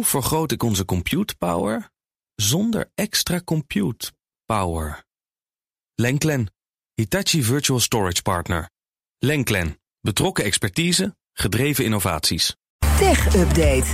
Hoe vergroot ik onze compute power zonder extra compute power? Lenklen, Hitachi Virtual Storage Partner. Lenklen, betrokken expertise, gedreven innovaties. Tech Update.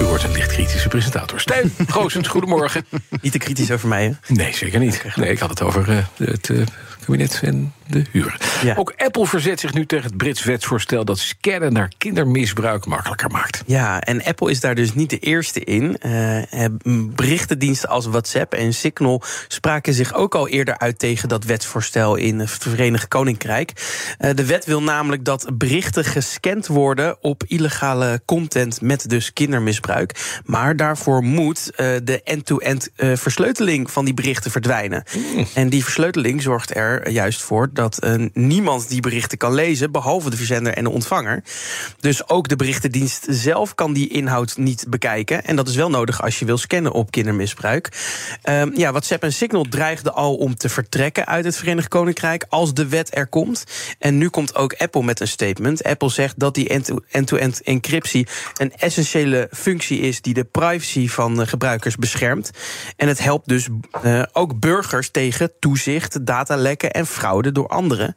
U wordt een licht kritische presentator. Stijn Goosens, goedemorgen. Niet te kritisch over mij, hè? Nee, zeker niet. Nee, ik had het over uh, het uh, kabinet en de huur. Ja. Ook Apple verzet zich nu tegen het Brits wetsvoorstel... dat scannen naar kindermisbruik makkelijker maakt. Ja, en Apple is daar dus niet de eerste in. Uh, berichtendiensten als WhatsApp en Signal spraken zich ook al eerder uit tegen dat wetsvoorstel in het Verenigd Koninkrijk. Uh, de wet wil namelijk dat berichten gescand worden op illegale content met dus kindermisbruik. Maar daarvoor moet uh, de end-to-end -end, versleuteling van die berichten verdwijnen. Mm. En die versleuteling zorgt er juist voor dat niemand die berichten kan lezen, behalve de verzender en de ontvanger. Dus ook de berichtendienst zelf kan die inhoud niet bekijken. En dat is wel nodig als je wil scannen op kindermisbruik. Um, ja, WhatsApp en Signal dreigden al om te vertrekken uit het Verenigd Koninkrijk als de wet er komt. En nu komt ook Apple met een statement. Apple zegt dat die end-to-end encryptie een essentiële functie is die de privacy van gebruikers beschermt. En het helpt dus uh, ook burgers tegen toezicht, datalekken en fraude door anderen.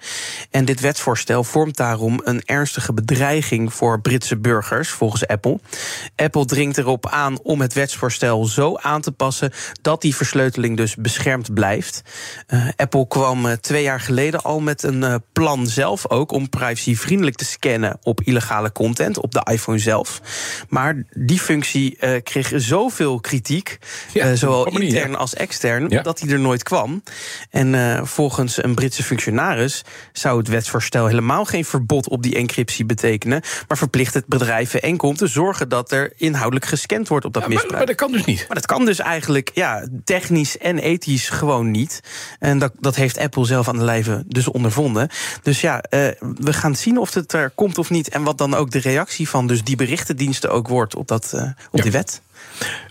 En dit wetsvoorstel vormt daarom een ernstige bedreiging voor Britse burgers, volgens Apple. Apple dringt erop aan om het wetsvoorstel zo aan te passen dat die versleuteling dus beschermd blijft. Uh, Apple kwam uh, twee jaar geleden al met een uh, plan zelf ook om privacyvriendelijk te scannen op illegale content op de iPhone zelf. Maar die functie kreeg zoveel kritiek, ja, zowel intern als extern, ja. dat die er nooit kwam. En volgens een Britse functionaris zou het wetsvoorstel helemaal geen verbod op die encryptie betekenen, maar verplicht het bedrijven enkel om te zorgen dat er inhoudelijk gescand wordt op dat ja, misbruik. Maar, maar, dat kan dus niet. Maar dat kan dus eigenlijk ja, technisch en ethisch gewoon niet. En dat, dat heeft Apple zelf aan de lijve dus ondervonden. Dus ja, uh, we gaan zien of het er komt of niet. En wat dan ook de reactie van dus die berichtendiensten ook wordt op, dat, uh, op ja. die wet.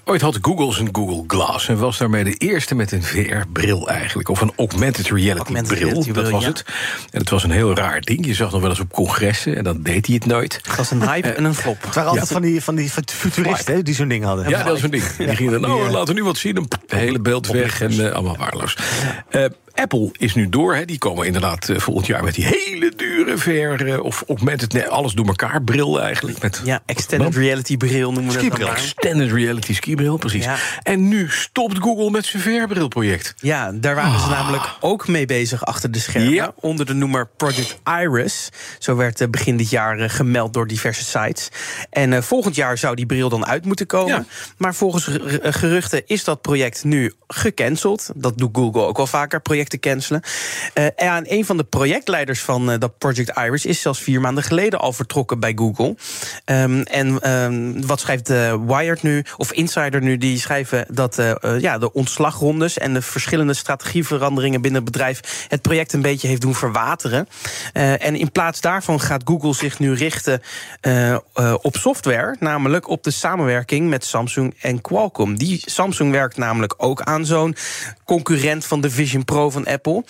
Ooit had Google zijn Google Glass en was daarmee de eerste met een VR-bril eigenlijk. Of een augmented reality-bril, reality dat was ja. het. En het was een heel raar ding. Je zag nog wel eens op congressen en dan deed hij het nooit. Het was een hype uh, en een flop. Het waren altijd ja. van, die, van die futuristen hè, die zo'n ding hadden. Ja, dat was zo'n ding. Die gingen dan, nou, laten we nu wat zien. Het hele beeld weg en uh, allemaal waardeloos. Uh, Apple is nu door. Hè. Die komen inderdaad uh, volgend jaar met die hele dure VR... Uh, of augmented, nee, alles door elkaar bril eigenlijk. Met, ja, extended reality bril noemen we dat dan maar. Extended reality skibril, precies. Ja. En nu stopt Google met zijn VR-brilproject. Ja, daar waren ah. ze namelijk ook mee bezig achter de schermen. Ja. Onder de noemer Project Iris. Zo werd uh, begin dit jaar uh, gemeld door diverse sites. En volgend jaar zou die bril dan uit moeten komen. Ja. Maar volgens geruchten is dat project nu gecanceld. Dat doet Google ook wel vaker, projecten cancelen. En een van de projectleiders van dat Project Iris is zelfs vier maanden geleden al vertrokken bij Google. Um, en um, wat schrijft uh, Wired nu, of Insider nu, die schrijven dat ja, de ontslagrondes en de verschillende strategieveranderingen binnen het bedrijf het project een beetje heeft doen verwateren. en in plaats daarvan gaat Google zich nu richten op software, namelijk op de samenwerking met Samsung en Qualcomm. Die Samsung werkt namelijk ook aan zo'n concurrent van de Vision Pro van Apple.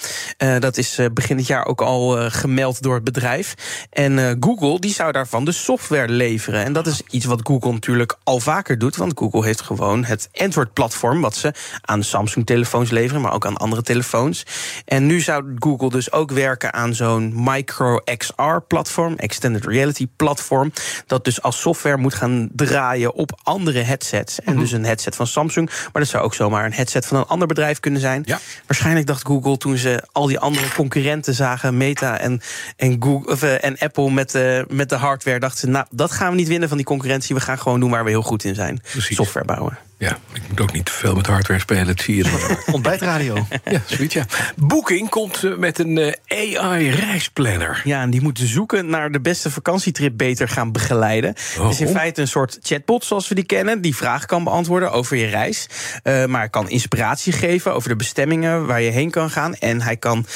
Dat is begin dit jaar ook al gemeld door bedrijf. En Google die zou daarvan de software leveren. En dat is iets wat Google natuurlijk al vaker doet. Want Google heeft gewoon het Android-platform... wat ze aan Samsung-telefoons leveren, maar ook aan andere telefoons. En nu zou Google dus ook werken aan zo'n Micro XR-platform... Extended Reality-platform... dat dus als software moet gaan draaien op andere headsets. En dus een headset van Samsung. Maar dat zou ook zomaar een headset van een ander bedrijf kunnen zijn. Ja. Waarschijnlijk dacht Google toen ze al die andere concurrenten zagen, Meta en, en, Google, of, uh, en Apple met, uh, met de hardware, dachten ze, nou, dat gaan we niet winnen van die concurrentie. We gaan gewoon doen waar we heel goed in zijn. Precies. Software bouwen. Ja, ik moet ook niet te veel met hardware spelen, dat zie je. Ontbijtradio. ja, zoiets, ja. Booking komt uh, met een uh, AI-reisplanner. Ja, en die moet zoeken naar de beste vakantietrip beter gaan begeleiden. Oh. Het is in feite een soort chatbot zoals we die kennen, die vragen kan beantwoorden over je reis. Uh, maar kan inspiratie geven over de bestemmingen waar je heen kan gaan. En hij kan uh,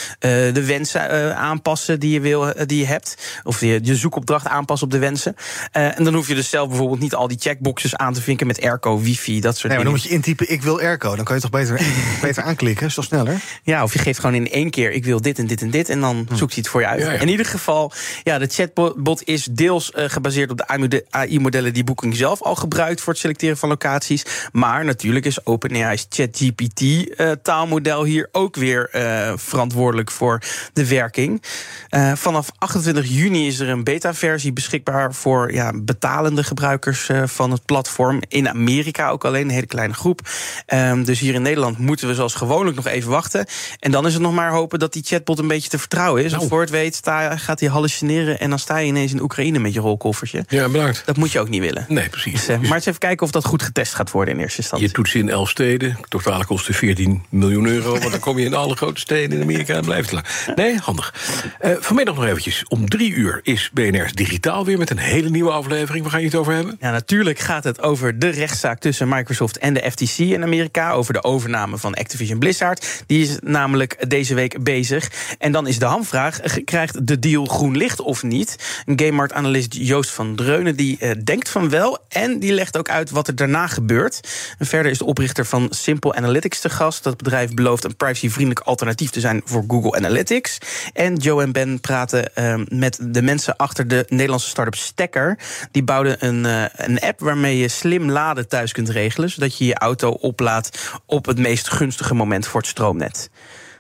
de wensen aanpassen die je, wil, die je hebt. Of je, je zoekopdracht aanpassen op de wensen. en dan hoef je dus zelf bijvoorbeeld niet al die checkboxes aan te vinken met airco, wifi dat soort Nee, maar dan moet je intypen, ik wil airco. Dan kan je toch beter, beter aanklikken, is toch sneller? Ja, of je geeft gewoon in één keer, ik wil dit en dit en dit... en dan zoekt hij het voor je uit. Ja, ja. In ieder geval, ja, de chatbot is deels eh, gebaseerd op de AI-modellen... die Booking zelf al gebruikt voor het selecteren van locaties. Maar natuurlijk is OpenAI's ChatGPT-taalmodel hier ook weer eh, verantwoordelijk voor de werking. Eh, vanaf 28 juni is er een beta-versie beschikbaar voor ja, betalende gebruikers eh, van het platform. In Amerika ook alleen, een hele kleine groep. Ehm, dus hier in Nederland moeten we zoals gewoonlijk nog even wachten. En dan is het nog maar hopen dat die chatbot een beetje te vertrouwen is. Nou. voor het weet sta, gaat hij hallucineren en dan sta je ineens in Oekraïne met je rolkoffertje. Ja, bedankt. Dat moet je ook niet willen. Nee, precies. Dus, eh, maar eens even kijken of dat goed getest gaat worden in eerste instantie. Je toetsen in elf steden. Totaal kost 14 miljoen euro. Want dan kom je in alle grote steden in Amerika en blijft het lang. Nee, handig. Eh, vanmiddag nog eventjes. Om drie uur is BNR Digitaal weer met een hele nieuwe aflevering. Waar ga je het over hebben? Ja, natuurlijk gaat het over de rechtszaak tussen Microsoft en de FTC in Amerika. Over de overname van Activision Blizzard. Die is namelijk deze week bezig. En dan is de hamvraag: g- krijgt de deal groen licht of niet? Een gamemarktanalist Joost van Dreunen die eh, denkt van wel. En die legt ook uit wat er daarna gebeurt. Verder is de oprichter van Simple Analytics te gast. Dat bedrijf belooft een privacyvriendelijk alternatief te zijn voor Google Analytics. En Joe en Ben praten eh, met de mensen achter de Nederlandse start-up Stekker. Die bouwden een, eh, een app waarmee je slim laden thuis kunt regelen. Zodat je je auto oplaadt op het meest gunstige moment voor het stroomnet.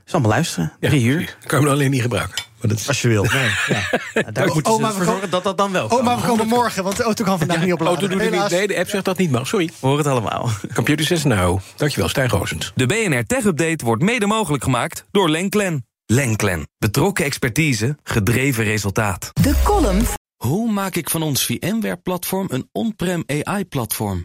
Dus allemaal luisteren. Drie uur. Kan je hem alleen niet gebruiken. Maar dat is... Als je wil. Nee, ja. Nou, daar Oh, moeten oh, ze we voor zorgen dat dat dan wel Oh, kan. maar we komen morgen, want de auto kan vandaag niet opladen. Oh, Helaas. nee, de app zegt dat niet mag. Sorry. We horen het allemaal. Computer says no. Dankjewel, Stijn Roosens. De BNR Tech Update wordt mede mogelijk gemaakt door Lenklen. Lenklen. Betrokken expertise, gedreven resultaat. De column Hoe maak ik van ons VMware-platform een on-prem AI-platform?